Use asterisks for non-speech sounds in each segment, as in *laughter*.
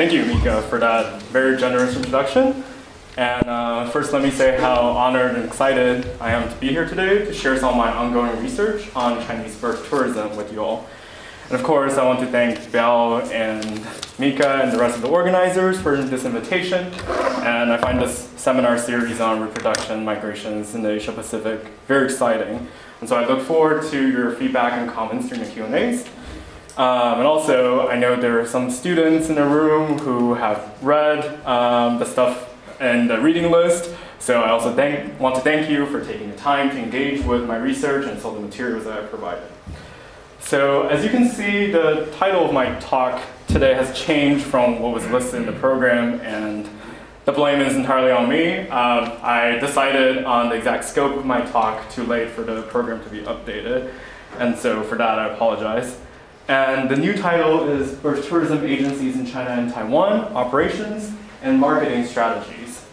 Thank you, Mika, for that very generous introduction. And uh, first, let me say how honored and excited I am to be here today to share some of my ongoing research on Chinese birth tourism with you all. And of course, I want to thank Biao and Mika and the rest of the organizers for this invitation. And I find this seminar series on reproduction migrations in the Asia Pacific very exciting. And so I look forward to your feedback and comments during the Q&As. Um, and also, I know there are some students in the room who have read um, the stuff in the reading list. So I also thank, want to thank you for taking the time to engage with my research and some of the materials that I provided. So as you can see, the title of my talk today has changed from what was listed in the program, and the blame is entirely on me. Um, I decided on the exact scope of my talk too late for the program to be updated, and so for that I apologize. And the new title is Birth Tourism Agencies in China and Taiwan, Operations and Marketing Strategies.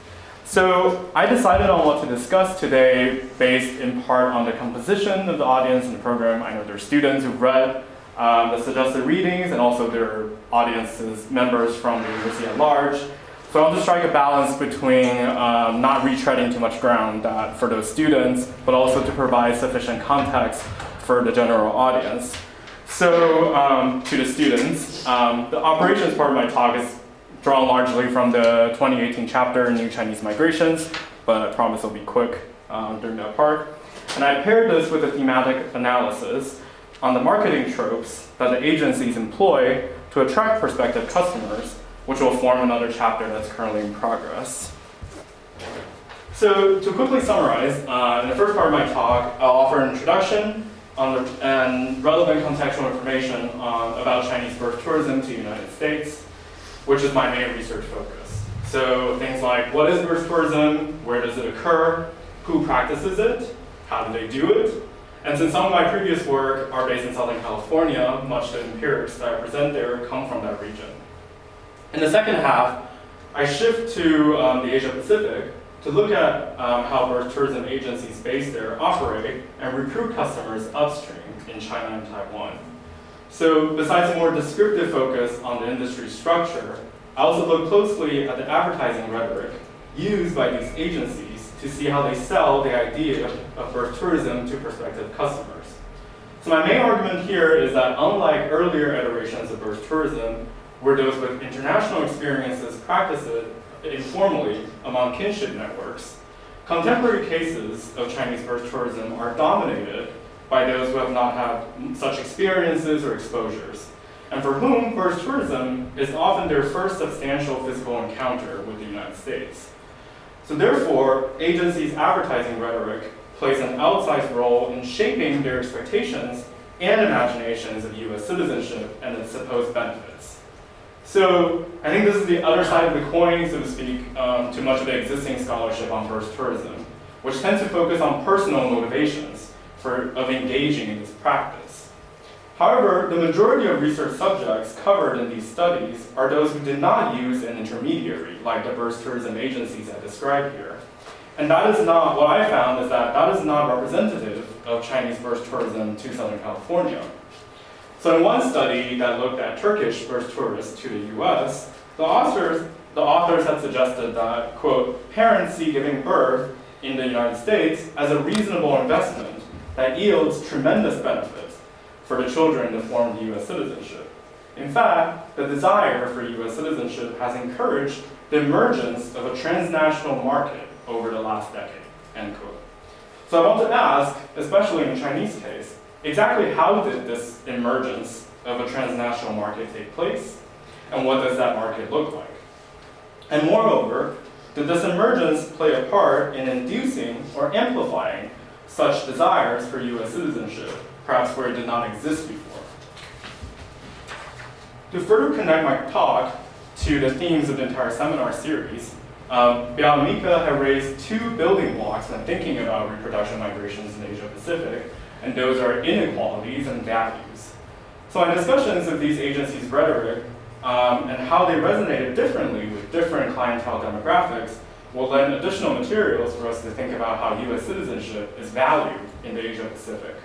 So I decided on what to discuss today based in part on the composition of the audience in the program. I know there are students who've read um, the suggested readings and also there are audiences, members from the university at large. So I'll just strike a balance between um, not retreading too much ground that for those students, but also to provide sufficient context for the general audience. So um, to the students, um, the operations part of my talk is drawn largely from the 2018 chapter, New Chinese Migrations, but I promise it'll be quick um, during that part. And I paired this with a thematic analysis on the marketing tropes that the agencies employ to attract prospective customers, which will form another chapter that's currently in progress. So to quickly summarize, uh, in the first part of my talk, I'll offer an introduction the, and relevant contextual information on, about Chinese birth tourism to the United States which is my main research focus. So things like what is birth tourism, where does it occur, who practices it, how do they do it, and since some of my previous work are based in Southern California, much of the empirics that I present there come from that region. In the second half, I shift to um, the Asia Pacific to look at um, how birth tourism agencies based there operate and recruit customers upstream in China and Taiwan. So besides a more descriptive focus on the industry structure, I also look closely at the advertising rhetoric used by these agencies to see how they sell the idea of birth tourism to prospective customers. So my main argument here is that unlike earlier iterations of birth tourism, where those with international experiences practice it informally among kinship networks, contemporary cases of Chinese birth tourism are dominated by those who have not had such experiences or exposures, and for whom birth tourism is often their first substantial physical encounter with the United States. So therefore, agencies' advertising rhetoric plays an outsized role in shaping their expectations and imaginations of US citizenship and its supposed benefits. So I think this is the other side of the coin, so to speak, um, to much of the existing scholarship on birth tourism, which tends to focus on personal motivations for, of engaging in this practice. However, the majority of research subjects covered in these studies are those who did not use an intermediary, like birth tourism agencies I described here. And that is not, what I found is that that is not representative of Chinese birth tourism to Southern California. So in one study that looked at Turkish birth tourists to the US, the authors, the authors had suggested that, quote, parents see giving birth in the United States as a reasonable investment that yields tremendous benefits for the children to form U.S. citizenship. In fact, the desire for U.S. citizenship has encouraged the emergence of a transnational market over the last decade, end quote. So I want to ask, especially in the Chinese case, exactly how did this emergence of a transnational market take place? And what does that market look like? And moreover, did this emergence play a part in inducing or amplifying such desires for U.S. citizenship, perhaps where it did not exist before. To further connect my talk to the themes of the entire seminar series, um, Biao and Mika have raised two building blocks when thinking about reproduction migrations in Asia Pacific, and those are inequalities and values. So in discussions of these agencies' rhetoric um, and how they resonated differently with different clientele demographics, will lend additional materials for us to think about how U.S. citizenship is valued in the Asia Pacific.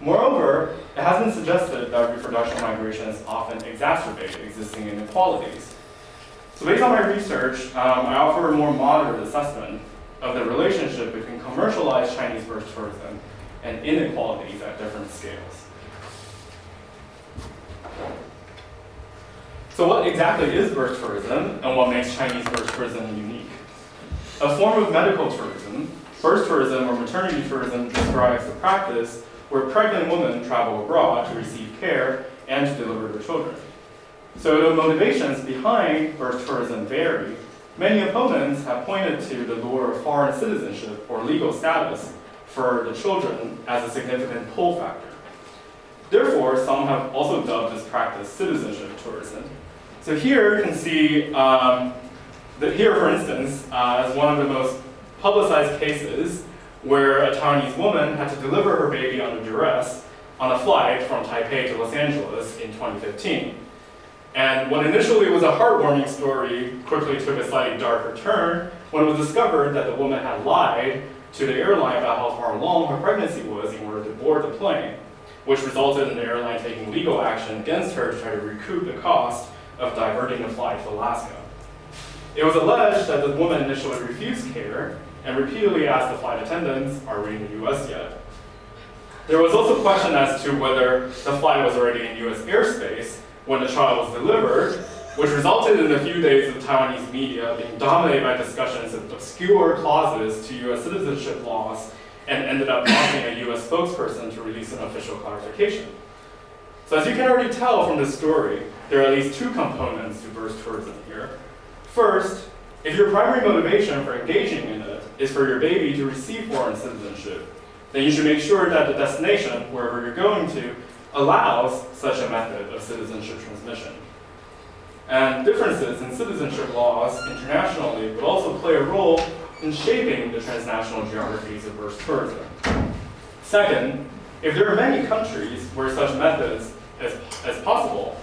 Moreover, it has been suggested that reproduction migrations often exacerbate existing inequalities, So based on my research, um, I offer a more moderate assessment of the relationship between commercialized Chinese birth tourism and inequalities at different scales. So what exactly is birth tourism and what makes Chinese birth tourism unique? A form of medical tourism, birth tourism or maternity tourism describes the practice where pregnant women travel abroad to receive care and to deliver their children. So the motivations behind birth tourism vary. Many opponents have pointed to the lure of foreign citizenship or legal status for the children as a significant pull factor. Therefore, some have also dubbed this practice citizenship tourism. So here you can see um, that here, for instance, uh, is one of the most publicized cases where a Taiwanese woman had to deliver her baby under duress on a flight from Taipei to Los Angeles in 2015. And what initially was a heartwarming story quickly took a slightly darker turn when it was discovered that the woman had lied to the airline about how far along her pregnancy was in order to board the plane, which resulted in the airline taking legal action against her to try to recoup the cost of diverting the flight to Alaska. It was alleged that the woman initially refused care and repeatedly asked the flight attendants, are we in the US yet? There was also question as to whether the flight was already in US airspace when the child was delivered, which resulted in a few days of Taiwanese media being dominated by discussions of obscure clauses to US citizenship laws and ended up prompting a US spokesperson to release an official clarification. So as you can already tell from this story, there are at least two components to birth tourism here. First, if your primary motivation for engaging in it is for your baby to receive foreign citizenship, then you should make sure that the destination, wherever you're going to, allows such a method of citizenship transmission. And differences in citizenship laws internationally would also play a role in shaping the transnational geographies of birth tourism. Second, if there are many countries where such methods as, as possible,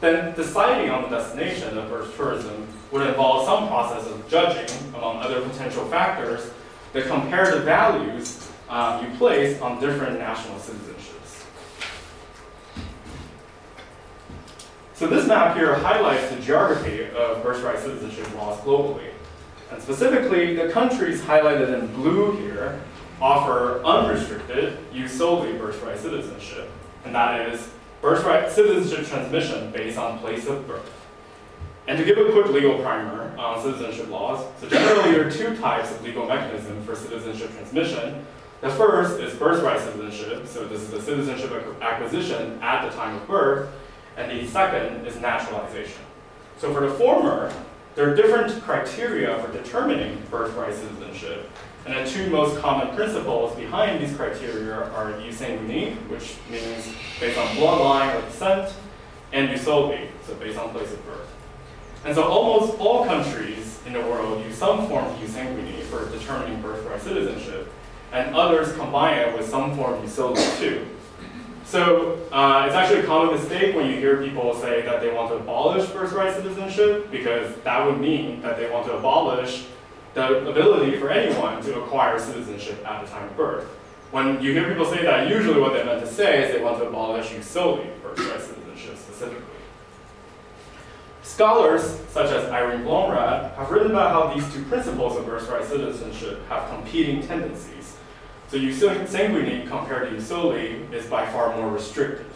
then deciding on the destination of birth tourism would involve some process of judging, among other potential factors, the comparative values um, you place on different national citizenships. So this map here highlights the geography of birthright citizenship laws globally. And specifically, the countries highlighted in blue here offer unrestricted, jus soli birthright citizenship. And that is birthright citizenship transmission based on place of birth. And to give a quick legal primer on citizenship laws, so generally there are two types of legal mechanism for citizenship transmission. The first is birthright citizenship, so this is a citizenship acquisition at the time of birth, and the second is naturalization. So for the former, there are different criteria for determining birthright citizenship, and the two most common principles behind these criteria are jus sanguinis, which means based on bloodline or descent, and jus soli, so based on place of birth. And so almost all countries in the world use some form of jus sanguinis for determining birthright citizenship, and others combine it with some form of jus soli too. So uh, it's actually a common mistake when you hear people say that they want to abolish birthright citizenship, because that would mean that they want to abolish the ability for anyone to acquire citizenship at the time of birth. When you hear people say that, usually what they meant to say is they want to abolish soli, birthright citizenship specifically. Scholars, such as Irene Bloemraad, have written about how these two principles of birthright citizenship have competing tendencies. So jus sanguinis compared to jus soli is by far more restrictive.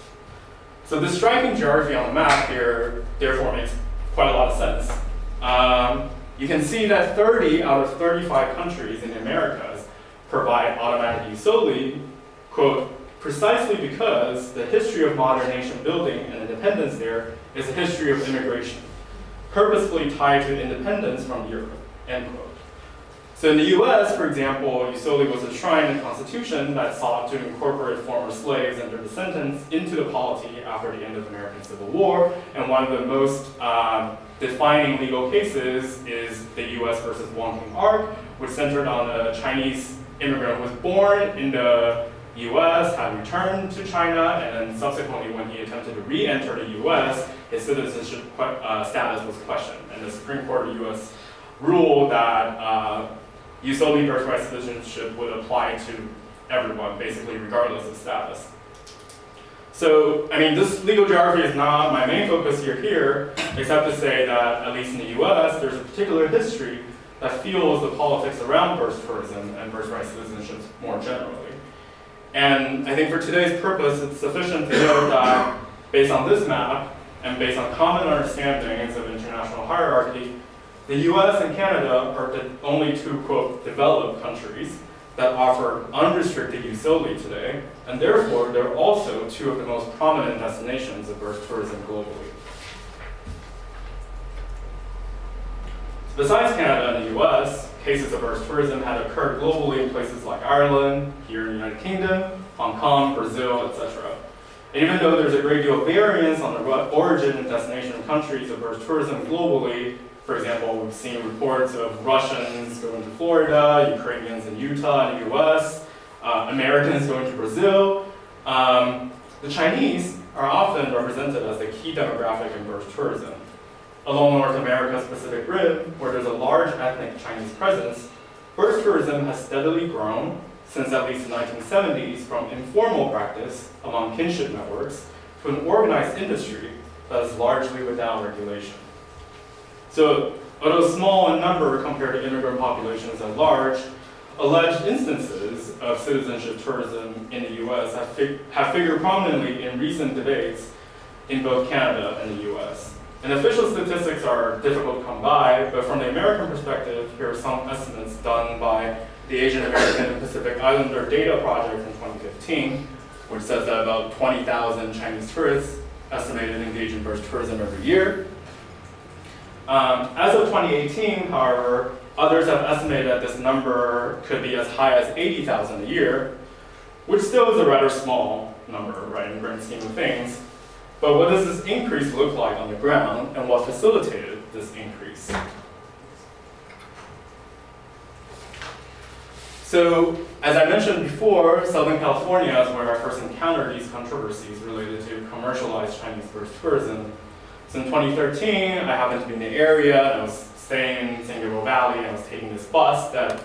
So this striking geography on the map here therefore makes quite a lot of sense. Um, you can see that 30 out of 35 countries in the Americas provide automatic jus soli, quote, precisely because the history of modern nation building and independence there is a history of immigration, purposefully tied to independence from Europe, end quote. So in the US, for example, jus soli was enshrined in the Constitution that sought to incorporate former slaves and their descendants into the polity after the end of the American Civil War, and one of the most um, defining legal cases is the US versus Wong Kim Ark, which centered on a Chinese immigrant who was born in the US, had returned to China, and then subsequently when he attempted to re-enter the US, his citizenship uh, status was questioned. And the Supreme Court of the US ruled that uh, jus soli birthright citizenship would apply to everyone, basically regardless of status. So, I mean, this legal geography is not my main focus here, here, except to say that, at least in the US, there's a particular history that fuels the politics around birth tourism and birthright citizenship more generally. And I think for today's purpose, it's sufficient to note that based on this map, and based on common understandings of international hierarchy, the US and Canada are the only two, quote, developed countries that offer unrestricted utility today, and therefore they're also two of the most prominent destinations of birth tourism globally. Besides Canada and the US, cases of birth tourism had occurred globally in places like Ireland, here in the United Kingdom, Hong Kong, Brazil, etc. And even though there's a great deal of variance on the origin and destination of countries of birth tourism globally, for example, we've seen reports of Russians going to Florida, Ukrainians in Utah in the US, uh, Americans going to Brazil. Um, the Chinese are often represented as the key demographic in birth tourism. Along North America's Pacific Rim, where there's a large ethnic Chinese presence, birth tourism has steadily grown since at least the 1970s from informal practice among kinship networks to an organized industry that is largely without regulation. So, although small in number compared to immigrant populations at large, alleged instances of citizenship tourism in the US have, fig have figured prominently in recent debates in both Canada and the US. And official statistics are difficult to come by, but from the American perspective, here are some estimates done by the Asian American and Pacific Islander Data Project in 2015, which says that about 20,000 Chinese tourists estimated engage in birth tourism every year. Um, as of 2018, however, others have estimated that this number could be as high as 80,000 a year, which still is a rather small number, right, in the grand scheme of things. But what does this increase look like on the ground, and what facilitated this increase? So, as I mentioned before, Southern California is where I first encountered these controversies related to commercialized Chinese birth tourism so in 2013, I happened to be in the area, and I was staying in San Gabriel Valley, and I was taking this bus that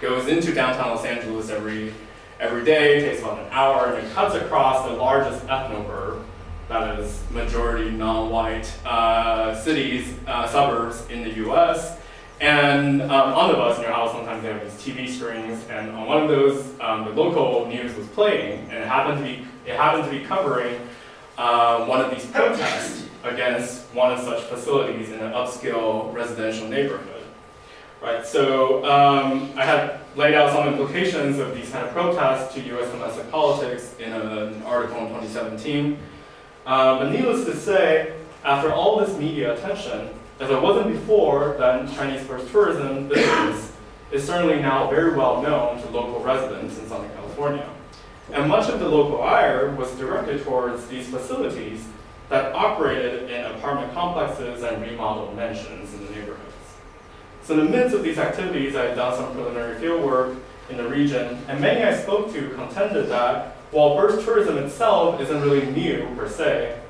goes into downtown Los Angeles every, every day, takes about an hour, and it cuts across the largest ethnoburb, that is majority non-white uh, cities, uh, suburbs in the US. And um, on the bus, you know how sometimes they have these TV screens, and on one of those, um, the local news was playing, and it happened to be, it happened to be covering uh, one of these protests against one of such facilities in an upscale residential neighborhood. Right, so um, I had laid out some implications of these kind of protests to U.S. domestic politics in an article in 2017. Um, but needless to say, after all this media attention, as it wasn't before, then Chinese birth tourism business is certainly now very well known to local residents in Southern California. And much of the local ire was directed towards these facilities that operated in apartment complexes and remodeled mansions in the neighborhoods. So in the midst of these activities, I had done some preliminary field work in the region, and many I spoke to contended that while birth tourism itself isn't really new per se,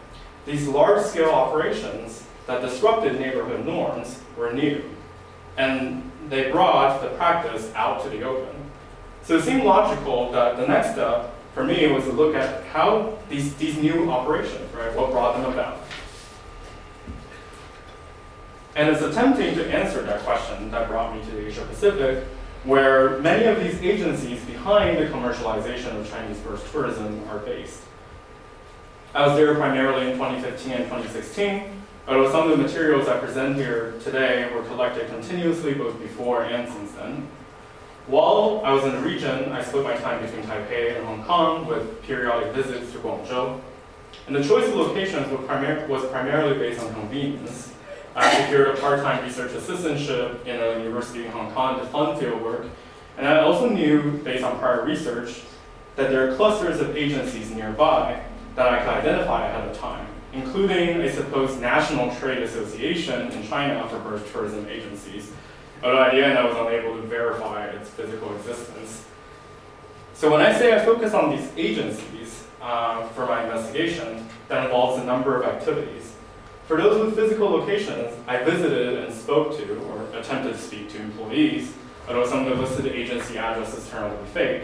these large-scale operations that disrupted neighborhood norms were new, and they brought the practice out to the open. So it seemed logical that the next step for me it was to look at how these, these new operations, right, what brought them about. And it's attempting to answer that question that brought me to the Asia Pacific, where many of these agencies behind the commercialization of Chinese birth tourism are based. I was there primarily in 2015 and 2016, although some of the materials I present here today were collected continuously both before and since then. While I was in the region, I split my time between Taipei and Hong Kong with periodic visits to Guangzhou. And the choice of locations was, primar was primarily based on convenience. I secured a part-time research assistantship in a university in Hong Kong to fund fieldwork, and I also knew, based on prior research, that there are clusters of agencies nearby that I could identify ahead of time, including a supposed national trade association in China for birth tourism agencies, although at the end I was unable to verify its physical existence. So when I say I focus on these agencies uh, for my investigation, that involves a number of activities. For those with physical locations, I visited and spoke to, or attempted to speak to employees, although some of the listed agency addresses turned out to be fake.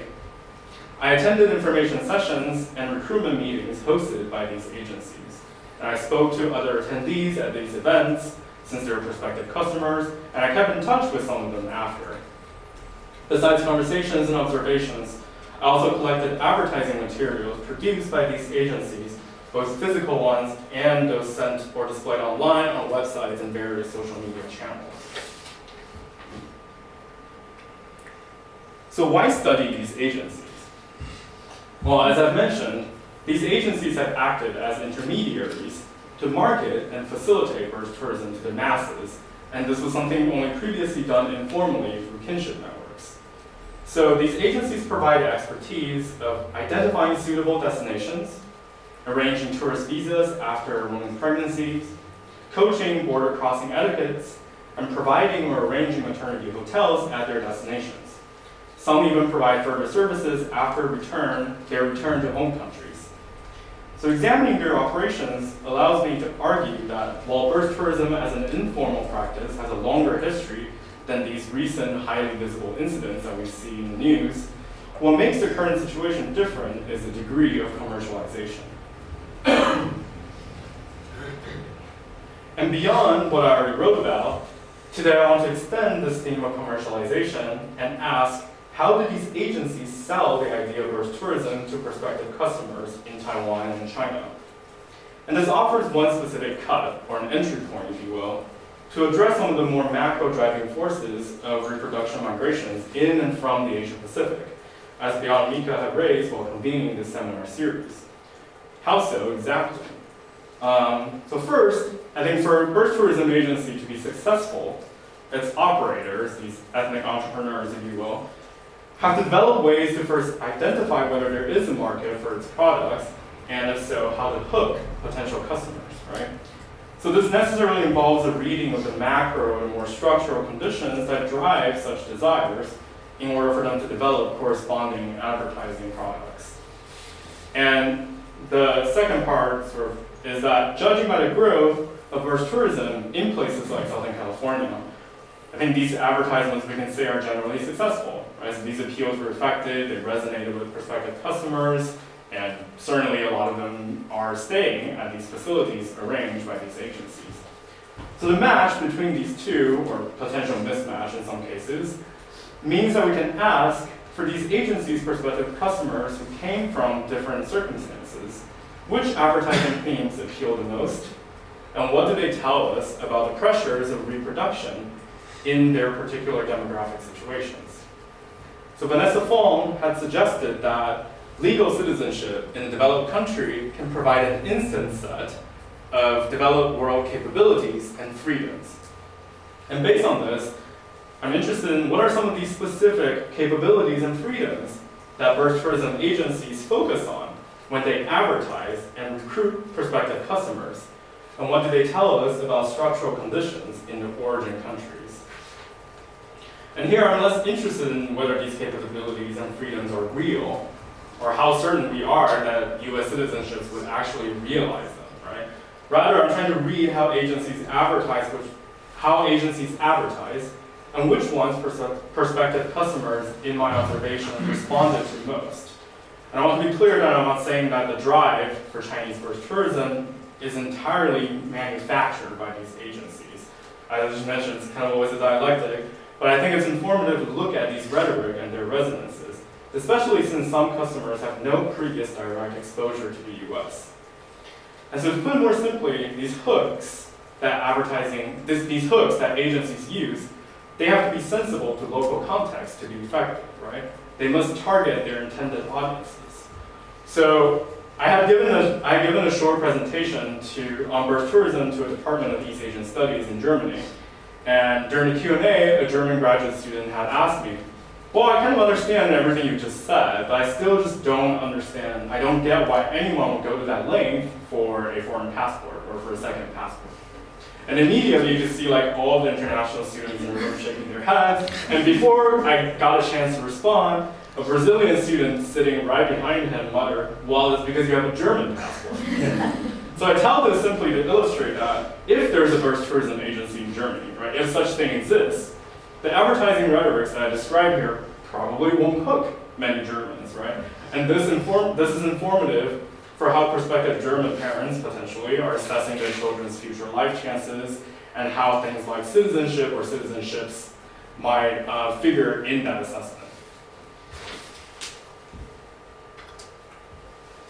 I attended information sessions and recruitment meetings hosted by these agencies. And I spoke to other attendees at these events, since they were prospective customers, and I kept in touch with some of them after. Besides conversations and observations, I also collected advertising materials produced by these agencies, both physical ones and those sent or displayed online on websites and various social media channels. So why study these agencies? Well, as I've mentioned, these agencies have acted as intermediaries to market and facilitate birth tourism to the masses, and this was something only previously done informally through kinship networks. So these agencies provide expertise of identifying suitable destinations, arranging tourist visas after women's pregnancies, coaching border crossing etiquettes, and providing or arranging maternity hotels at their destinations. Some even provide further services after return, their return to home countries. So examining their operations allows me to argue that while birth tourism as an informal practice has a longer history than these recent highly visible incidents that we see in the news, what makes the current situation different is the degree of commercialization. and beyond what I already wrote about, today I want to extend this theme of commercialization and ask how do these agencies sell the idea of birth tourism to prospective customers in Taiwan and China? And this offers one specific cut, or an entry point, if you will, to address some of the more macro driving forces of reproduction migrations in and from the Asia Pacific, as Beat Mika have raised while convening this seminar series. How so exactly? Um, so first, I think for a birth tourism agency to be successful, its operators, these ethnic entrepreneurs, if you will, have to develop ways to first identify whether there is a market for its products, and if so, how to hook potential customers, right? So this necessarily involves a reading of the macro and more structural conditions that drive such desires in order for them to develop corresponding advertising products. And the second part sort of is that judging by the growth of birth tourism in places like Southern California, I think these advertisements we can say are generally successful. Right? So these appeals were effective, they resonated with prospective customers, and certainly a lot of them are staying at these facilities arranged by these agencies. So the match between these two, or potential mismatch in some cases, means that we can ask for these agencies' prospective customers who came from different circumstances, which advertising *coughs* themes appeal the most, and what do they tell us about the pressures of reproduction in their particular demographic situations. So Vanessa Fong had suggested that legal citizenship in a developed country can provide an instant set of developed world capabilities and freedoms. And based on this, I'm interested in what are some of these specific capabilities and freedoms that birth tourism agencies focus on when they advertise and recruit prospective customers, and what do they tell us about structural conditions in the origin country? And here I'm less interested in whether these capabilities and freedoms are real, or how certain we are that US citizenships would actually realize them, right? Rather, I'm trying to read how agencies advertise, which, how agencies advertise, and which ones pers prospective customers, in my observation, responded to most. And I want to be clear that I'm not saying that the drive for Chinese birth tourism is entirely manufactured by these agencies. As I just mentioned, it's kind of always a dialectic. But I think it's informative to look at these rhetoric and their resonances, especially since some customers have no previous direct exposure to the US. And so to put it more simply, these hooks that advertising, this, these hooks that agencies use, they have to be sensible to local context to be effective, right? They must target their intended audiences. So I have given a, I have given a short presentation to, on birth tourism to a Department of East Asian Studies in Germany. And during the Q&A, a German graduate student had asked me, well, I kind of understand everything you just said, but I still just don't understand, I don't get why anyone would go to that length for a foreign passport or for a second passport. And immediately you just see like all the international students in the room shaking their heads. And before I got a chance to respond, a Brazilian student sitting right behind him muttered, well, it's because you have a German passport. *laughs* so I tell this simply to illustrate that if there's a birth tourism agency in Germany, right, if such thing exists, the advertising rhetorics that I describe here probably won't hook many Germans, right? And this, inform this is informative for how prospective German parents potentially are assessing their children's future life chances and how things like citizenship or citizenships might uh, figure in that assessment.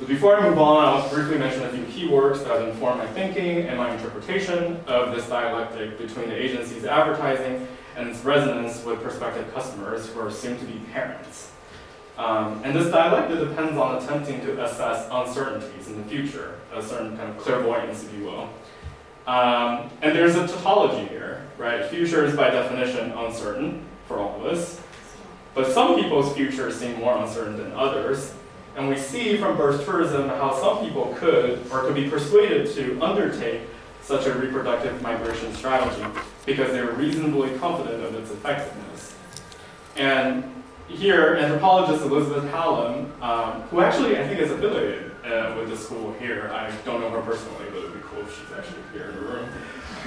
Before I move on, I'll briefly mention a few key works that inform my thinking and my interpretation of this dialectic between the agency's advertising and its resonance with prospective customers who are soon to be parents. Um, and this dialectic depends on attempting to assess uncertainties in the future, a certain kind of clairvoyance, if you will. Um, and there's a tautology here, right? Future is by definition uncertain for all of us, but some people's futures seem more uncertain than others, and we see from birth tourism how some people could or could be persuaded to undertake such a reproductive migration strategy because they were reasonably confident of its effectiveness. And here, anthropologist Elizabeth Hallam, um, who actually I think is affiliated uh, with the school here, I don't know her personally, but it would be cool if she's actually here in the room.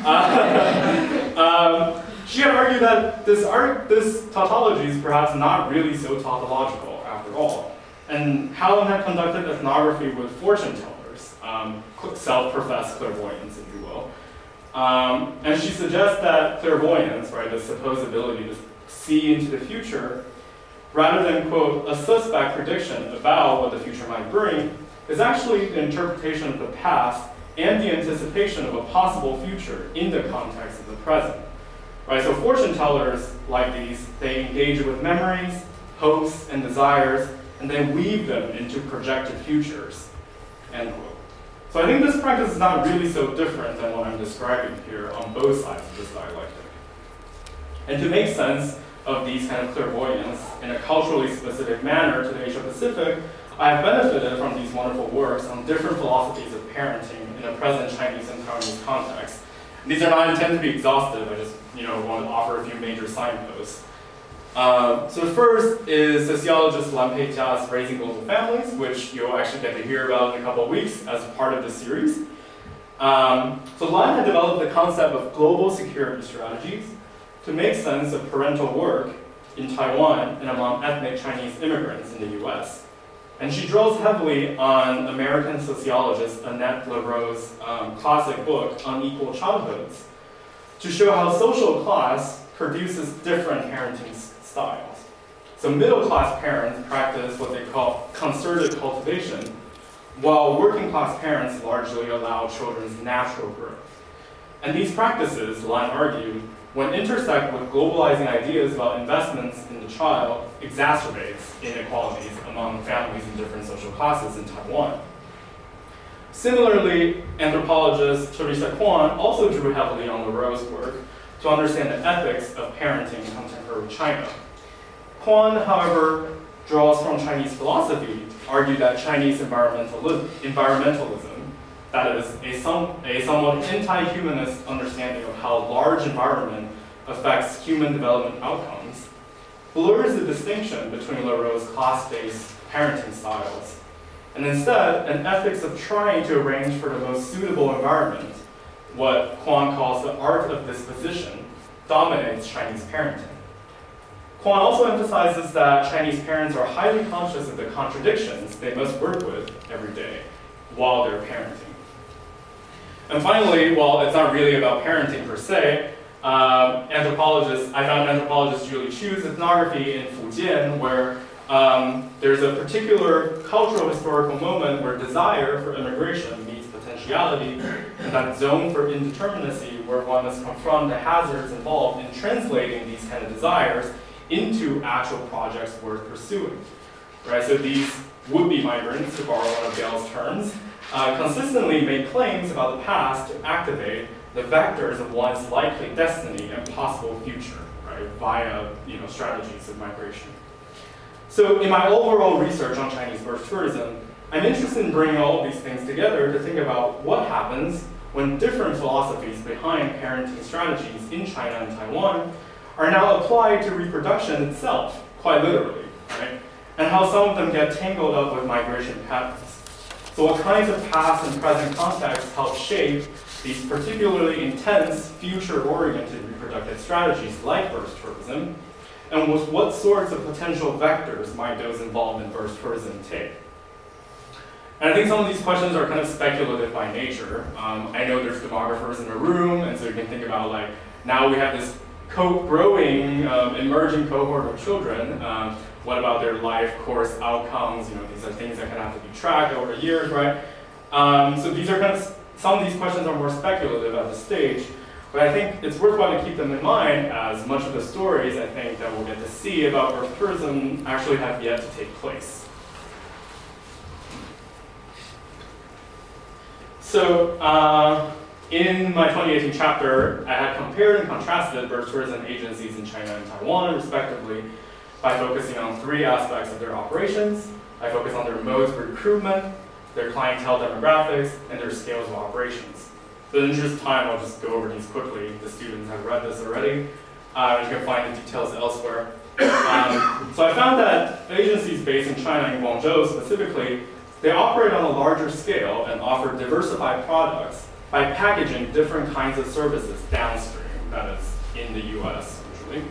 Uh, *laughs* um, she had argued that this, art, this tautology is perhaps not really so tautological after all. And Hallam had conducted ethnography with fortune tellers, um, self-professed clairvoyants, if you will. Um, and she suggests that clairvoyance, right, the supposed ability to see into the future, rather than, quote, a suspect prediction about what the future might bring, is actually the interpretation of the past and the anticipation of a possible future in the context of the present. Right, so fortune tellers like these, they engage with memories, hopes, and desires and then weave them into projected futures, end quote. So I think this practice is not really so different than what I'm describing here on both sides of this dialectic. And to make sense of these kind of clairvoyance in a culturally specific manner to the Asia Pacific, I have benefited from these wonderful works on different philosophies of parenting in a present Chinese and Taiwanese context. these are not intended to be exhaustive, I just you know, want to offer a few major signposts. Um, so the first is sociologist Lan Pei-Chia's Raising Global Families, which you'll actually get to hear about in a couple of weeks as part of this series. Um, so Lan had developed the concept of global security strategies to make sense of parental work in Taiwan and among ethnic Chinese immigrants in the US. And she draws heavily on American sociologist Annette Lareau's um, classic book, Unequal Childhoods, to show how social class produces different parenting styles. So middle class parents practice what they call concerted cultivation, while working class parents largely allow children's natural growth. And these practices, Lan argued, when intersect with globalizing ideas about investments in the child, exacerbates inequalities among families in different social classes in Taiwan. Similarly, anthropologist Teresa Kuan also drew heavily on Lareau's work to understand the ethics of parenting in contemporary China. Kuan, however, draws from Chinese philosophy, argued that Chinese environmentalism, that is, a, some, a somewhat anti-humanist understanding of how large environment affects human development outcomes, blurs the distinction between Lareau's class-based parenting styles, and instead, an ethics of trying to arrange for the most suitable environment, what Kuan calls the art of disposition, dominates Chinese parenting. Kuan also emphasizes that Chinese parents are highly conscious of the contradictions they must work with every day while they're parenting. And finally, while it's not really about parenting per se, um, anthropologist, I found anthropologist Julie Chu's ethnography in Fujian where um, there's a particular cultural historical moment where desire for immigration meets potentiality, and that zone for indeterminacy where one must confront the hazards involved in translating these kind of desires into actual projects worth pursuing. Right? So these would-be migrants, to borrow one of Gail's terms, uh, consistently make claims about the past to activate the vectors of one's likely destiny and possible future, right, via you know, strategies of migration. So in my overall research on Chinese birth tourism, I'm interested in bringing all of these things together to think about what happens when different philosophies behind parenting strategies in China and Taiwan are now applied to reproduction itself, quite literally, right? And how some of them get tangled up with migration patterns. So what kinds of past and present contexts help shape these particularly intense, future-oriented reproductive strategies like birth tourism, And with what sorts of potential vectors might those involved in birth tourism take? And I think some of these questions are kind of speculative by nature. Um, I know there's demographers in the room, and so you can think about like, now we have this co-growing, um, emerging cohort of children. Um, what about their life course outcomes? You know, these are things that kind of have to be tracked over years, right? Um, so these are kind of, some of these questions are more speculative at this stage, but I think it's worthwhile to keep them in mind as much of the stories I think that we'll get to see about birth tourism actually have yet to take place. So uh, in my 2018 chapter, I had compared and contrasted birth tourism agencies in China and Taiwan, respectively, by focusing on three aspects of their operations. I focus on their modes of recruitment, their clientele demographics, and their scales of operations. So in interest of time, I'll just go over these quickly. The students have read this already. Uh, you can find the details elsewhere. Um, so I found that agencies based in China and Guangzhou specifically, they operate on a larger scale and offer diversified products by packaging different kinds of services downstream, that is, in the US usually.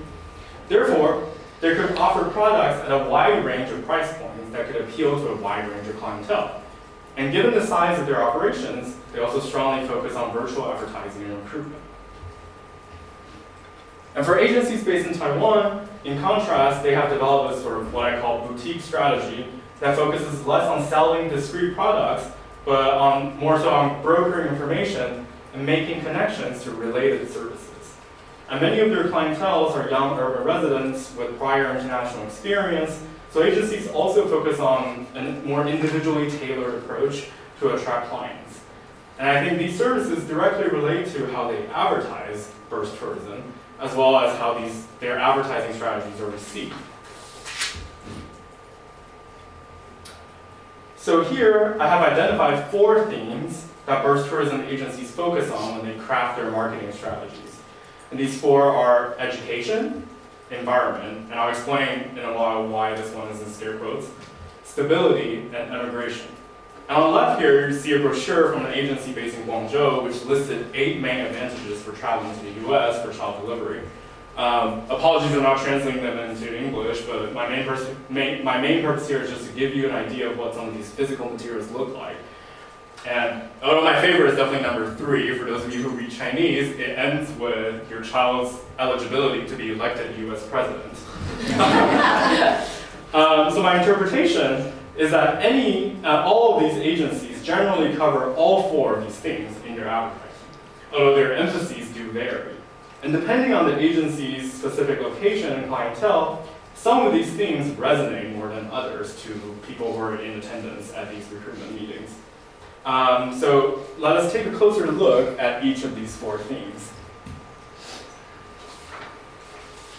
Therefore, they could offer products at a wide range of price points that could appeal to a wide range of clientele. And given the size of their operations, they also strongly focus on virtual advertising and recruitment. And for agencies based in Taiwan, in contrast, they have developed a sort of what I call boutique strategy that focuses less on selling discrete products, but on more so on brokering information and making connections to related services. And many of their clienteles are young urban residents with prior international experience, so agencies also focus on a more individually tailored approach to attract clients. And I think these services directly relate to how they advertise birth tourism, as well as how these, their advertising strategies are received. So here, I have identified four themes that birth tourism agencies focus on when they craft their marketing strategies. And these four are education, environment, and I'll explain in a while why this one is in scare quotes, stability, and immigration. And on the left here, you see a brochure from an agency based in Guangzhou, which listed eight main advantages for traveling to the US for child delivery. Um, apologies for not translating them into English, but my main, main, my main purpose here is just to give you an idea of what some of these physical materials look like. And although my favorite is definitely number three, for those of you who read Chinese, it ends with your child's eligibility to be elected US president. *laughs* um, so my interpretation is that any, uh, all of these agencies generally cover all four of these things in their advertising, although their emphases do vary. And depending on the agency's specific location and clientele, some of these themes resonate more than others to people who are in attendance at these recruitment meetings. Um, so let us take a closer look at each of these four themes.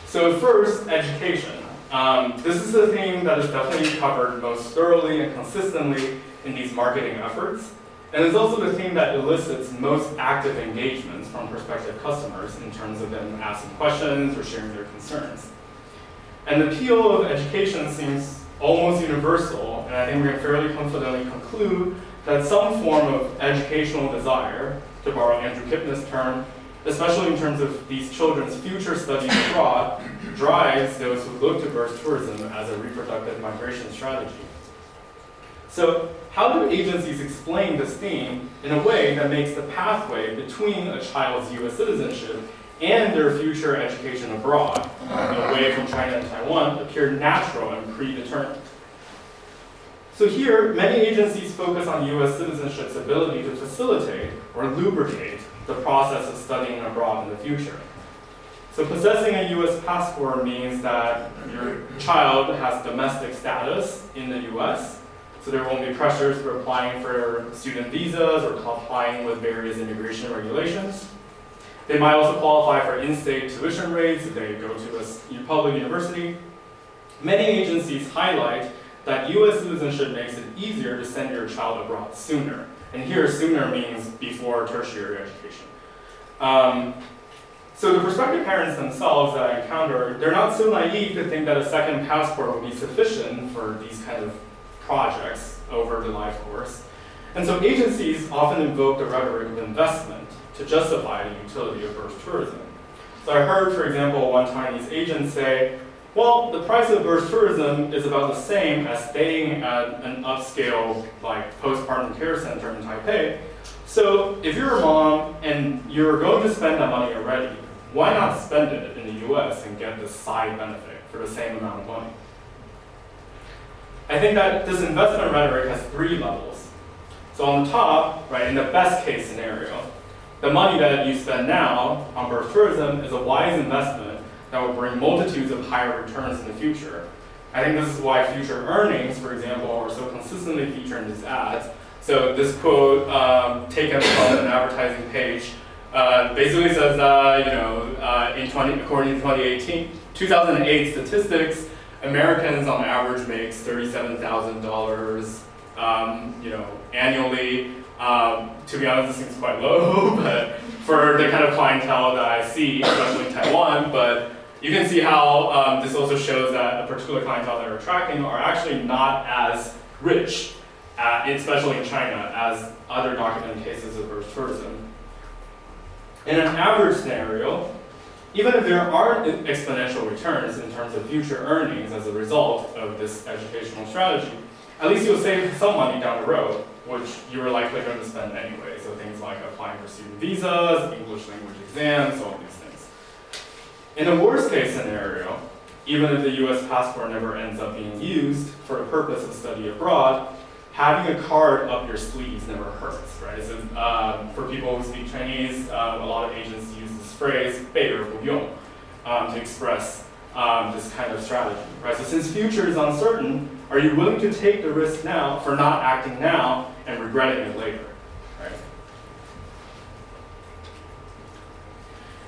So first, education. Um, this is a theme that is definitely covered most thoroughly and consistently in these marketing efforts. And it's also the theme that elicits most active engagements from prospective customers in terms of them asking questions or sharing their concerns. And the appeal of education seems almost universal, and I think we can fairly confidently conclude that some form of educational desire, to borrow Andrew Kipnis' term, especially in terms of these children's future studies abroad, drives those who look to birth tourism as a reproductive migration strategy. So how do agencies explain this theme in a way that makes the pathway between a child's US citizenship and their future education abroad, away from China and Taiwan, appear natural and predetermined? So here, many agencies focus on US citizenship's ability to facilitate or lubricate the process of studying abroad in the future. So possessing a US passport means that your child has domestic status in the US, so there won't be pressures for applying for student visas or complying with various immigration regulations. They might also qualify for in-state tuition rates if they go to a public university. Many agencies highlight that U.S. citizenship makes it easier to send your child abroad sooner. And here, sooner means before tertiary education. Um, so the prospective parents themselves that I encounter, they're not so naive to think that a second passport will be sufficient for these kind of projects over the life course. And so agencies often invoke the rhetoric of investment to justify the utility of birth tourism. So I heard, for example, one Chinese agent say, Well, the price of birth tourism is about the same as staying at an upscale like postpartum care center in Taipei. So if you're a mom and you're going to spend that money already, why not spend it in the US and get this side benefit for the same amount of money? I think that this investment rhetoric has three levels. So on the top, right, in the best case scenario, the money that you spend now on birth tourism is a wise investment that will bring multitudes of higher returns in the future. I think this is why future earnings, for example, are so consistently featured in these ads. So this quote um, taken from an advertising page uh, basically says that, you know, uh, in 20, according to 2018, 2008 statistics, Americans on average makes $37,000, um, you know, annually. Um, to be honest, this seems quite low, *laughs* but for the kind of clientele that I see, especially in Taiwan, but you can see how um, this also shows that a particular clientele that we're tracking are actually not as rich, at, especially in China, as other documented cases of birth tourism. In an average scenario, even if there aren't exponential returns in terms of future earnings as a result of this educational strategy, at least you'll save some money down the road, which you were likely going to spend anyway. So things like applying for student visas, English language exams, these things. In a worst case scenario, even if the US passport never ends up being used for the purpose of study abroad, having a card up your sleeves never hurts, right? So um, for people who speak Chinese, um, a lot of agents use this phrase, 备而不用, um, to express um, this kind of strategy, right? So since future is uncertain, are you willing to take the risk now for not acting now and regretting it later,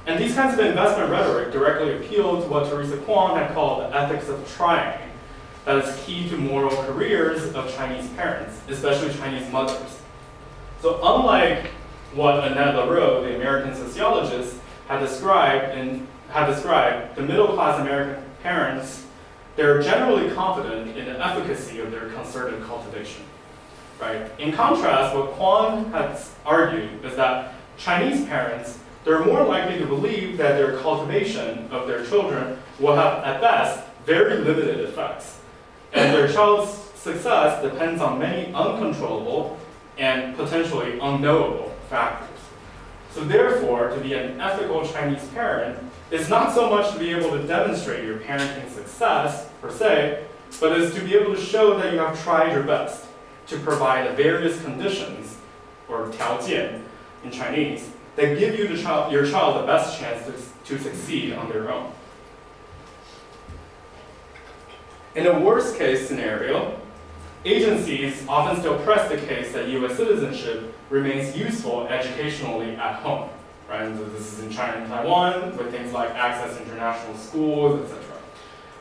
And these kinds of investment rhetoric directly appeal to what Teresa Kuan had called the ethics of trying, that is key to moral careers of Chinese parents, especially Chinese mothers. So unlike what Annette Lareau, the American sociologist, had described in had described, the middle class American parents, they're generally confident in the efficacy of their concerted cultivation. Right? In contrast, what Kuan has argued is that Chinese parents, they're more likely to believe that their cultivation of their children will have, at best, very limited effects and their child's success depends on many uncontrollable and potentially unknowable factors. So therefore, to be an ethical Chinese parent is not so much to be able to demonstrate your parenting success, per se, but is to be able to show that you have tried your best to provide the various conditions, or 条件 in Chinese, that give you child, your child the best chance to, to succeed on their own. In a worst case scenario, agencies often still press the case that US citizenship remains useful educationally at home. Right? And this is in China and Taiwan with things like access to international schools, etc.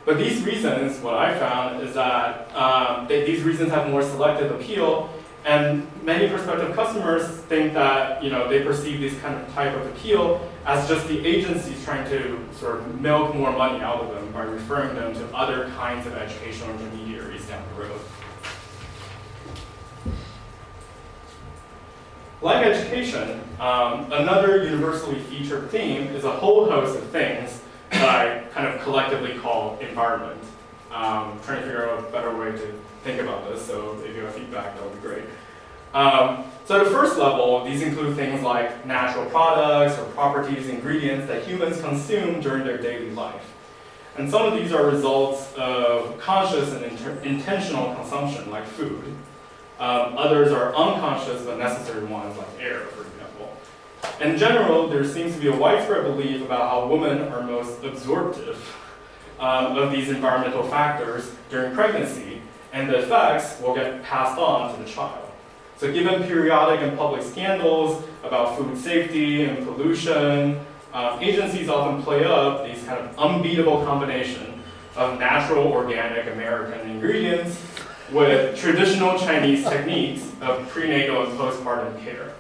But these reasons, what I found is that um, they, these reasons have more selective appeal and many prospective customers think that you know they perceive this kind of type of appeal as just the agencies trying to sort of milk more money out of them by referring them to other kinds of educational intermediaries down the road. Like education, um, another universally featured theme is a whole host of things that I kind of collectively call environment. Um, trying to figure out a better way to think about this, so if you have feedback, that would be great. Um, so at a first level, these include things like natural products or properties, ingredients that humans consume during their daily life. And some of these are results of conscious and intentional consumption, like food. Um, others are unconscious but necessary ones, like air, for example. In general, there seems to be a widespread belief about how women are most absorptive um, of these environmental factors during pregnancy, and the effects will get passed on to the child. So given periodic and public scandals about food safety and pollution, uh, agencies often play up these kind of unbeatable combination of natural, organic, American ingredients with traditional Chinese techniques of prenatal and postpartum care.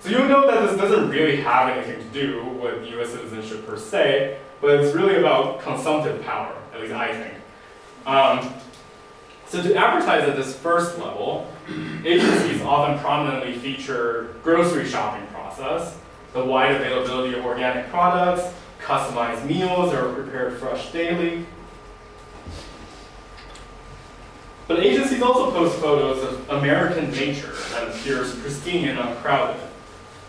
So you'll note that this doesn't really have anything to do with US citizenship per se, but it's really about consumptive power, at least I think. Um, so to advertise at this first level, agencies often prominently feature grocery shopping process, the wide availability of organic products, customized meals are prepared fresh daily. But agencies also post photos of American nature that appears pristine and uncrowded.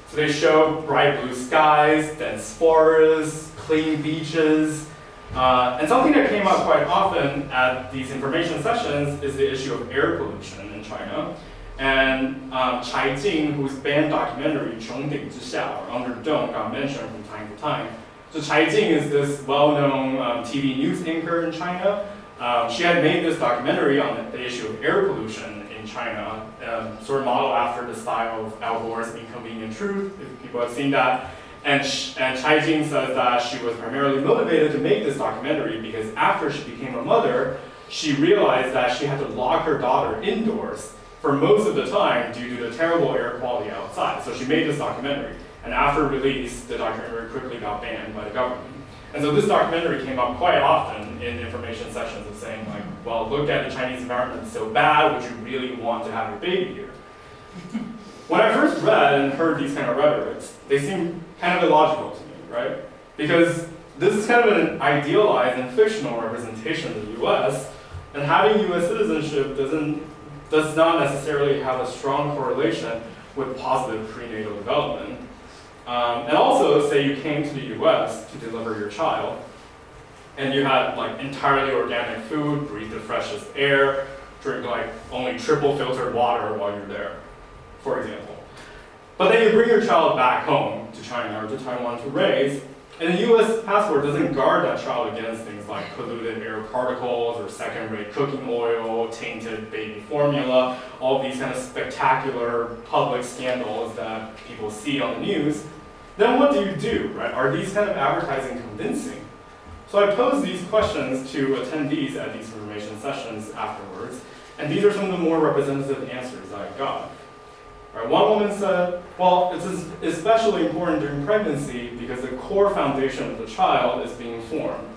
So they show bright blue skies, dense forests, clean beaches, uh, and something that came up quite often at these information sessions is the issue of air pollution in China. And uh, Chai Jing, whose banned documentary Qiongding Zhixia, or Under the Dome, got mentioned from time to time. So Chai Jing is this well-known um, TV news anchor in China. Um, she had made this documentary on the issue of air pollution in China, um, sort of modeled after the style of Al Gore's Inconvenient Truth, if people have seen that. And, and Chai Jing says that she was primarily motivated to make this documentary because after she became a mother, she realized that she had to lock her daughter indoors for most of the time due to the terrible air quality outside. So she made this documentary. And after release, the documentary quickly got banned by the government. And so this documentary came up quite often in information sessions of saying like, well, look at the Chinese environment, it's so bad, would you really want to have your baby here? *laughs* when I first read and heard these kind of rhetorics, they seem kind of illogical to me, right? Because this is kind of an idealized and fictional representation of the US, and having US citizenship doesn't, does not necessarily have a strong correlation with positive prenatal development. Um, and also, say you came to the US to deliver your child, and you had like entirely organic food, breathe the freshest air, drink like only triple filtered water while you're there, for example. But then you bring your child back home to China or to Taiwan to raise, and the US passport doesn't guard that child against things like polluted air particles or second rate cooking oil, tainted baby formula, all these kind of spectacular public scandals that people see on the news. Then what do you do, right? Are these kind of advertising convincing? So I posed these questions to attendees at these information sessions afterwards, and these are some of the more representative answers I got. Right, one woman said, well, it's especially important during pregnancy because the core foundation of the child is being formed.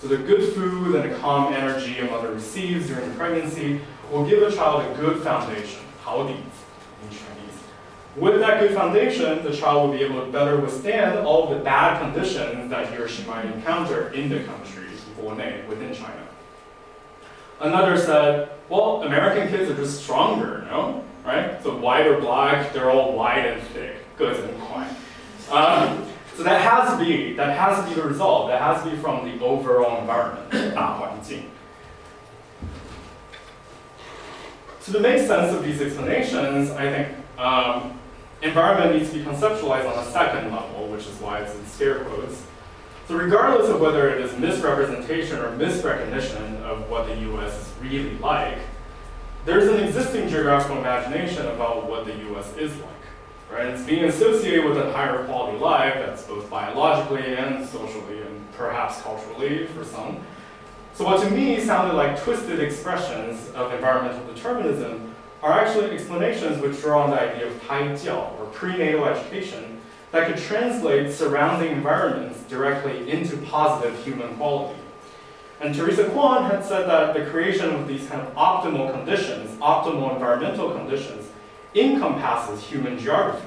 So the good food and the calm energy a mother receives during pregnancy will give a child a good foundation, 好底 in Chinese. With that good foundation, the child will be able to better withstand all the bad conditions that he or she might encounter in the country, within China. Another said, well, American kids are just stronger, you know? right? So white or black, they're all white and thick, good and quiet. Um, so that has to be, that has to be the result. That has to be from the overall environment, 大环境. So to make sense of these explanations, I think um, environment needs to be conceptualized on a second level, which is why it's in scare quotes. So regardless of whether it is misrepresentation or misrecognition of what the US is really like, there's an existing geographical imagination about what the US is like. Right? It's being associated with a higher quality life that's both biologically and socially and perhaps culturally for some. So what to me sounded like twisted expressions of environmental determinism are actually explanations which draw on the idea of taijiao, or prenatal education, that could translate surrounding environments directly into positive human quality. And Teresa Kuan had said that the creation of these kind of optimal conditions, optimal environmental conditions, encompasses human geography.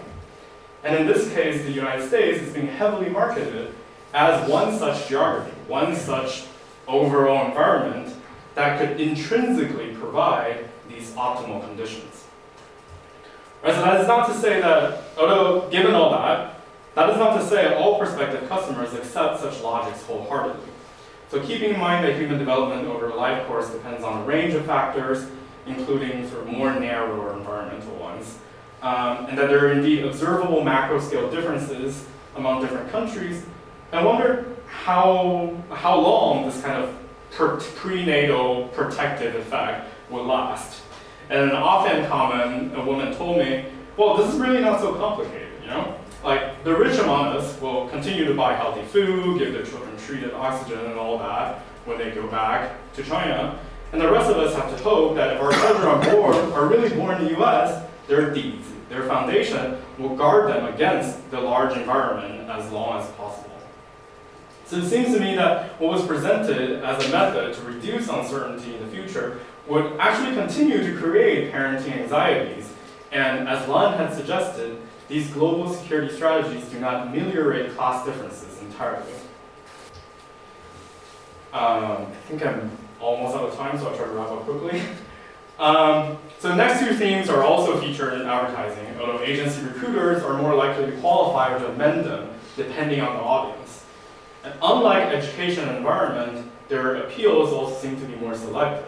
And in this case, the United States is being heavily marketed as one such geography, one such overall environment that could intrinsically provide these optimal conditions. Right, so that is not to say that, although given all that, that is not to say all prospective customers accept such logics wholeheartedly. So keeping in mind that human development over a life course depends on a range of factors, including sort of more narrower environmental ones, um, and that there are indeed observable macro scale differences among different countries, I wonder how, how long this kind of per prenatal protective effect would last. And an offhand comment, a woman told me, well, this is really not so complicated, you know? Like, the rich among us will continue to buy healthy food, give their children treated oxygen and all that when they go back to China. And the rest of us have to hope that if our children are born, are really born in the US, their deeds, their foundation will guard them against the large environment as long as possible. So it seems to me that what was presented as a method to reduce uncertainty in the future would actually continue to create parenting anxieties. And as Lan had suggested, these global security strategies do not ameliorate class differences entirely. Um, I think I'm almost out of time, so I'll try to wrap up quickly. Um, so the next two themes are also featured in advertising, although agency recruiters are more likely to qualify or to amend them depending on the audience. And unlike education and environment, their appeals also seem to be more selective.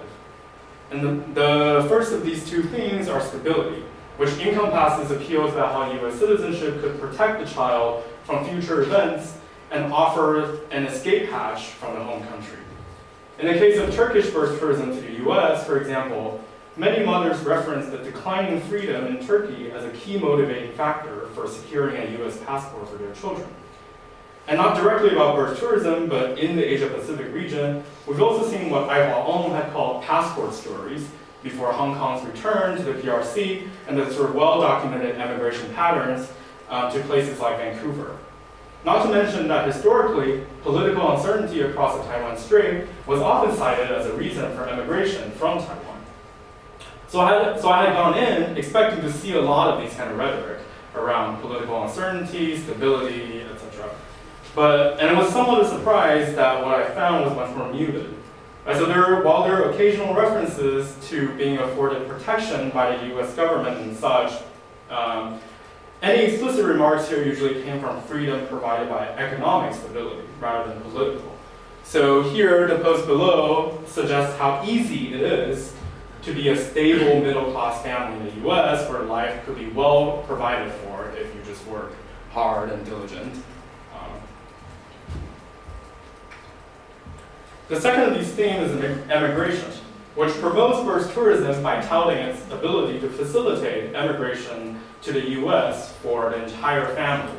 And the, the first of these two themes are stability, which encompasses appeals about how U.S. citizenship could protect the child from future events and offer an escape hatch from the home country. In the case of Turkish birth tourism to the U.S., for example, many mothers reference the declining freedom in Turkey as a key motivating factor for securing a U.S. passport for their children. And not directly about birth tourism, but in the Asia Pacific region, we've also seen what Aihwa Ong had called passport stories before Hong Kong's return to the PRC and the sort of well-documented emigration patterns uh, to places like Vancouver. Not to mention that historically, political uncertainty across the Taiwan Strait was often cited as a reason for emigration from Taiwan. So I, had, so I had gone in expecting to see a lot of these kind of rhetoric around political uncertainty, stability, etc. But, and it was somewhat a surprise that what I found was much more muted. Right, so there, while there are occasional references to being afforded protection by the US government and such, um, any explicit remarks here usually came from freedom provided by economic stability rather than political. So here, the post below suggests how easy it is to be a stable middle class family in the US where life could be well provided for if you just work hard and diligent. Um, the second of these themes is emigration, which promotes birth tourism by touting its ability to facilitate emigration to the US for an entire family.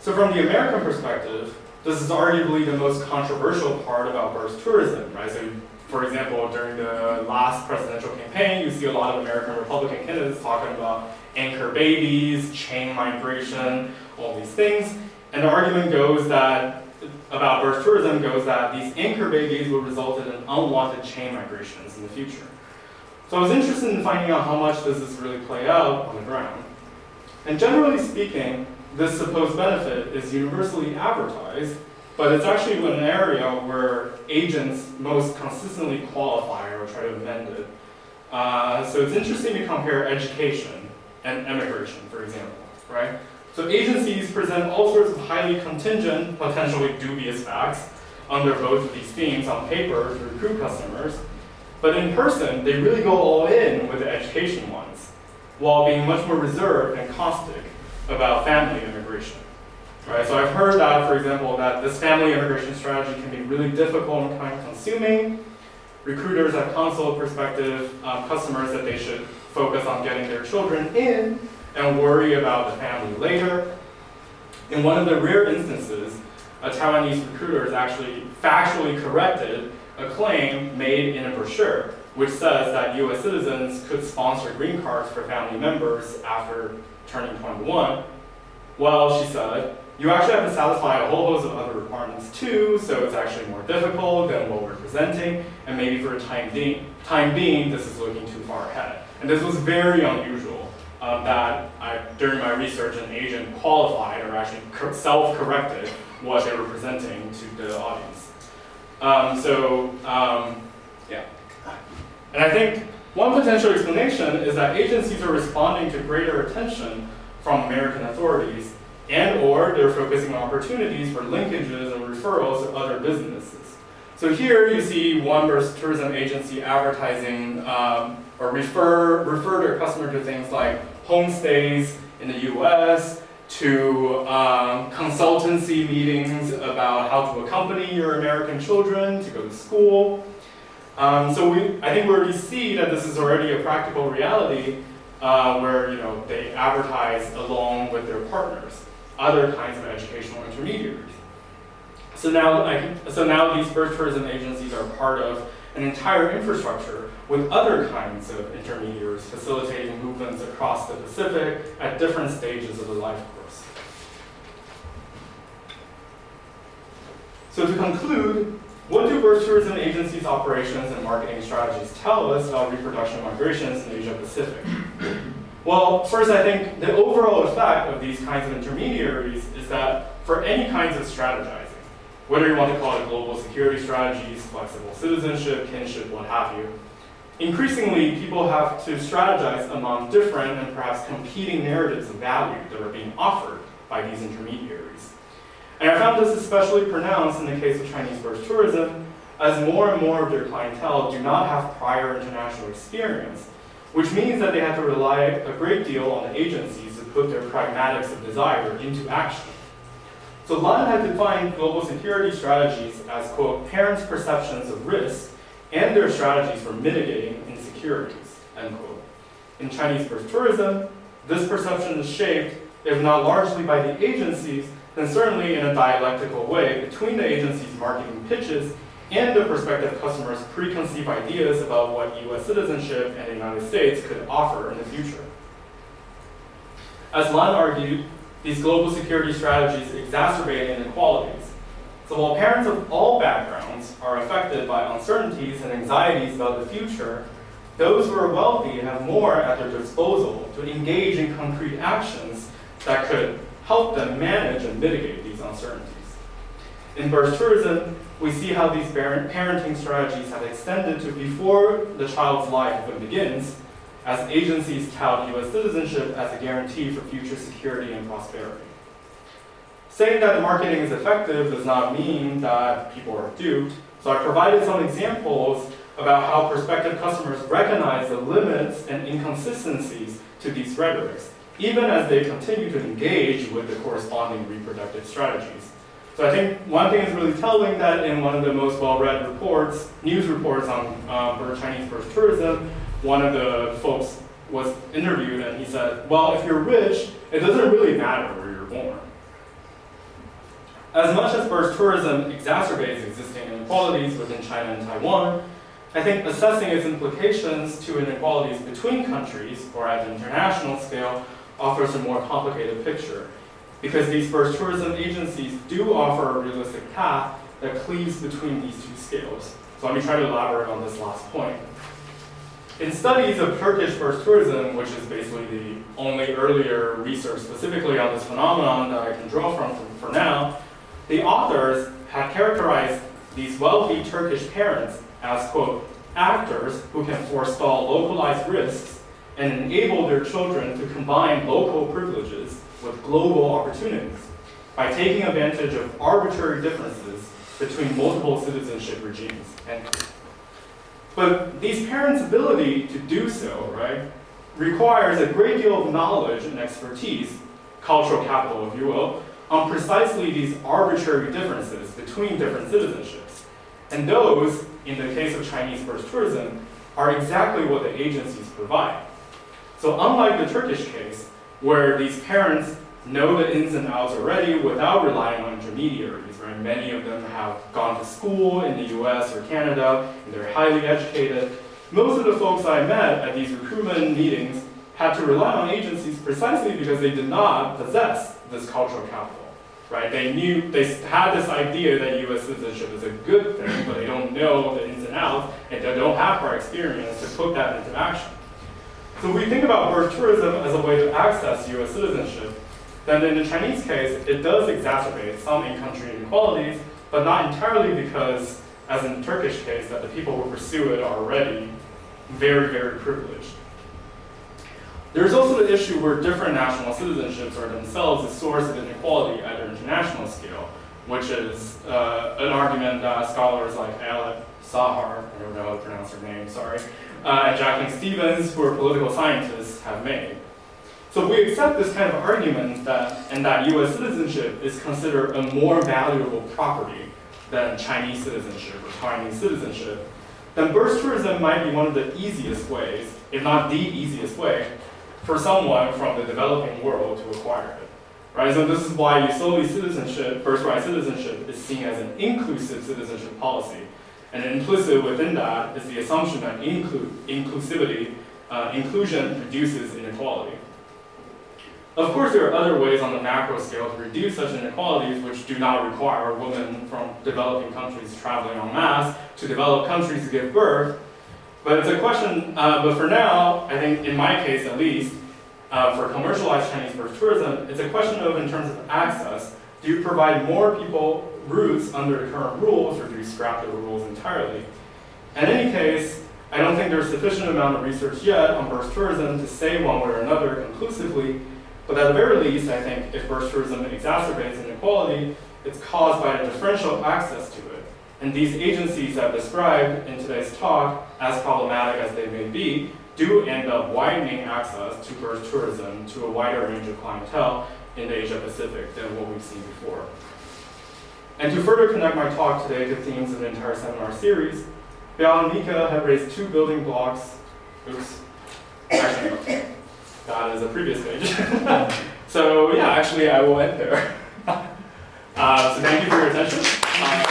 So from the American perspective, this is arguably the most controversial part about birth tourism, right? So for example, during the last presidential campaign, you see a lot of American Republican candidates talking about anchor babies, chain migration, all these things. And the argument goes that, about birth tourism goes that these anchor babies would result in unwanted chain migrations in the future. So I was interested in finding out how much does this really play out on the ground. And generally speaking, this supposed benefit is universally advertised, but it's actually an area where agents most consistently qualify or try to amend it. Uh, so it's interesting to compare education and emigration, for example, right? So agencies present all sorts of highly contingent, potentially dubious facts under both of these themes on paper to recruit customers, but in person, they really go all in with the education ones, while being much more reserved and caustic about family immigration. Right? So I've heard that, for example, that this family immigration strategy can be really difficult and time consuming. Recruiters have console perspective um, customers that they should focus on getting their children in and worry about the family later. In one of the rare instances, a Taiwanese recruiter actually factually corrected a claim made in a brochure which says that US citizens could sponsor green cards for family members after turning 21. Well, she said, you actually have to satisfy a whole host of other requirements too, so it's actually more difficult than what we're presenting, and maybe for a time, time being, this is looking too far ahead. And this was very unusual um, that I, during my research, an agent qualified or actually self-corrected what they were presenting to the audience. Um, so, um, yeah. And I think one potential explanation is that agencies are responding to greater attention from American authorities and or they're focusing on opportunities for linkages and referrals to other businesses. So here you see one tourism agency advertising um, or refer, refer their customer to things like homestays in the US, to um, consultancy meetings about how to accompany your American children to go to school. Um, so we, I think we already see that this is already a practical reality uh, where you know they advertise along with their partners, other kinds of educational intermediaries. So now, I, so now these birth tourism agencies are part of an entire infrastructure with other kinds of intermediaries facilitating movements across the Pacific at different stages of the life course. So to conclude, what do birth tourism agencies' operations and marketing strategies tell us about reproduction migrations in Asia Pacific? Well, first, I think the overall effect of these kinds of intermediaries is that for any kinds of strategizing, whether you want to call it global security strategies, flexible citizenship, kinship, what have you, increasingly people have to strategize among different and perhaps competing narratives of value that are being offered by these intermediaries. And I found this especially pronounced in the case of Chinese birth tourism, as more and more of their clientele do not have prior international experience, which means that they have to rely a great deal on the agencies to put their pragmatics of desire into action. So Lan had defined global security strategies as, quote, parents' perceptions of risk and their strategies for mitigating insecurities, end quote. In Chinese birth tourism, this perception is shaped, if not largely by the agencies, then certainly in a dialectical way between the agency's marketing pitches and the prospective customers' preconceived ideas about what US citizenship and the United States could offer in the future. As Lan argued, these global security strategies exacerbate inequalities. So while parents of all backgrounds are affected by uncertainties and anxieties about the future, those who are wealthy have more at their disposal to engage in concrete actions that could help them manage and mitigate these uncertainties. In birth tourism, we see how these parenting strategies have extended to before the child's life even begins, as agencies tout U.S. citizenship as a guarantee for future security and prosperity. Saying that the marketing is effective does not mean that people are duped, so I provided some examples about how prospective customers recognize the limits and inconsistencies to these rhetorics, even as they continue to engage with the corresponding reproductive strategies. So I think one thing is really telling that in one of the most well-read reports, news reports on uh, Chinese birth tourism, one of the folks was interviewed and he said, well, if you're rich, it doesn't really matter where you're born. As much as birth tourism exacerbates existing inequalities within China and Taiwan, I think assessing its implications to inequalities between countries or at an international scale offers a more complicated picture because these birth tourism agencies do offer a realistic path that cleaves between these two scales. So let me try to elaborate on this last point. In studies of Turkish birth tourism, which is basically the only earlier research specifically on this phenomenon that I can draw from for, for now, the authors have characterized these wealthy Turkish parents as, quote, actors who can forestall localized risks and enable their children to combine local privileges with global opportunities by taking advantage of arbitrary differences between multiple citizenship regimes. And but these parents' ability to do so, right, requires a great deal of knowledge and expertise, cultural capital, if you will, on precisely these arbitrary differences between different citizenships. And those, in the case of Chinese birth tourism, are exactly what the agencies provide. So unlike the Turkish case, where these parents know the ins and outs already without relying on intermediaries, Many of them have gone to school in the US or Canada, and they're highly educated. Most of the folks I met at these recruitment meetings had to rely on agencies precisely because they did not possess this cultural capital. Right? They knew they had this idea that U.S. citizenship is a good thing, but they don't know the ins and outs, and they don't have prior experience to put that into action. So we think about birth tourism as a way to access U.S. citizenship then in the Chinese case, it does exacerbate some in-country inequalities, but not entirely because, as in the Turkish case, that the people who pursue it are already very, very privileged. There's also the issue where different national citizenships are themselves a source of inequality at an international scale, which is uh, an argument that scholars like Ayelet Sahar, I don't know how to pronounce her name, sorry, uh, and Jacqueline Stevens, who are political scientists, have made. So we accept this kind of argument that, and that US citizenship is considered a more valuable property than Chinese citizenship or Chinese citizenship, then birth tourism might be one of the easiest ways, if not the easiest way, for someone from the developing world to acquire it. Right? So this is why jus soli citizenship, birthright citizenship, is seen as an inclusive citizenship policy. And implicit within that is the assumption that inclu inclusivity, uh, inclusion produces inequality. Of course, there are other ways on the macro scale to reduce such inequalities which do not require women from developing countries traveling en masse to developed countries to give birth. But it's a question, uh, but for now, I think in my case at least, uh, for commercialized Chinese birth tourism, it's a question of in terms of access, do you provide more people routes under the current rules or do you scrap the rules entirely? In any case, I don't think there's sufficient amount of research yet on birth tourism to say one way or another conclusively, but at the very least, I think if birth tourism exacerbates inequality, it's caused by a differential access to it. And these agencies I've described in today's talk, as problematic as they may be, do end up widening access to birth tourism to a wider range of clientele in the Asia Pacific than what we've seen before. And to further connect my talk today to themes of the entire seminar series, Biao and Mika have raised two building blocks. Oops. Actually, that is a previous page. *laughs* so yeah, actually I will end there. *laughs* uh, so thank you for your attention.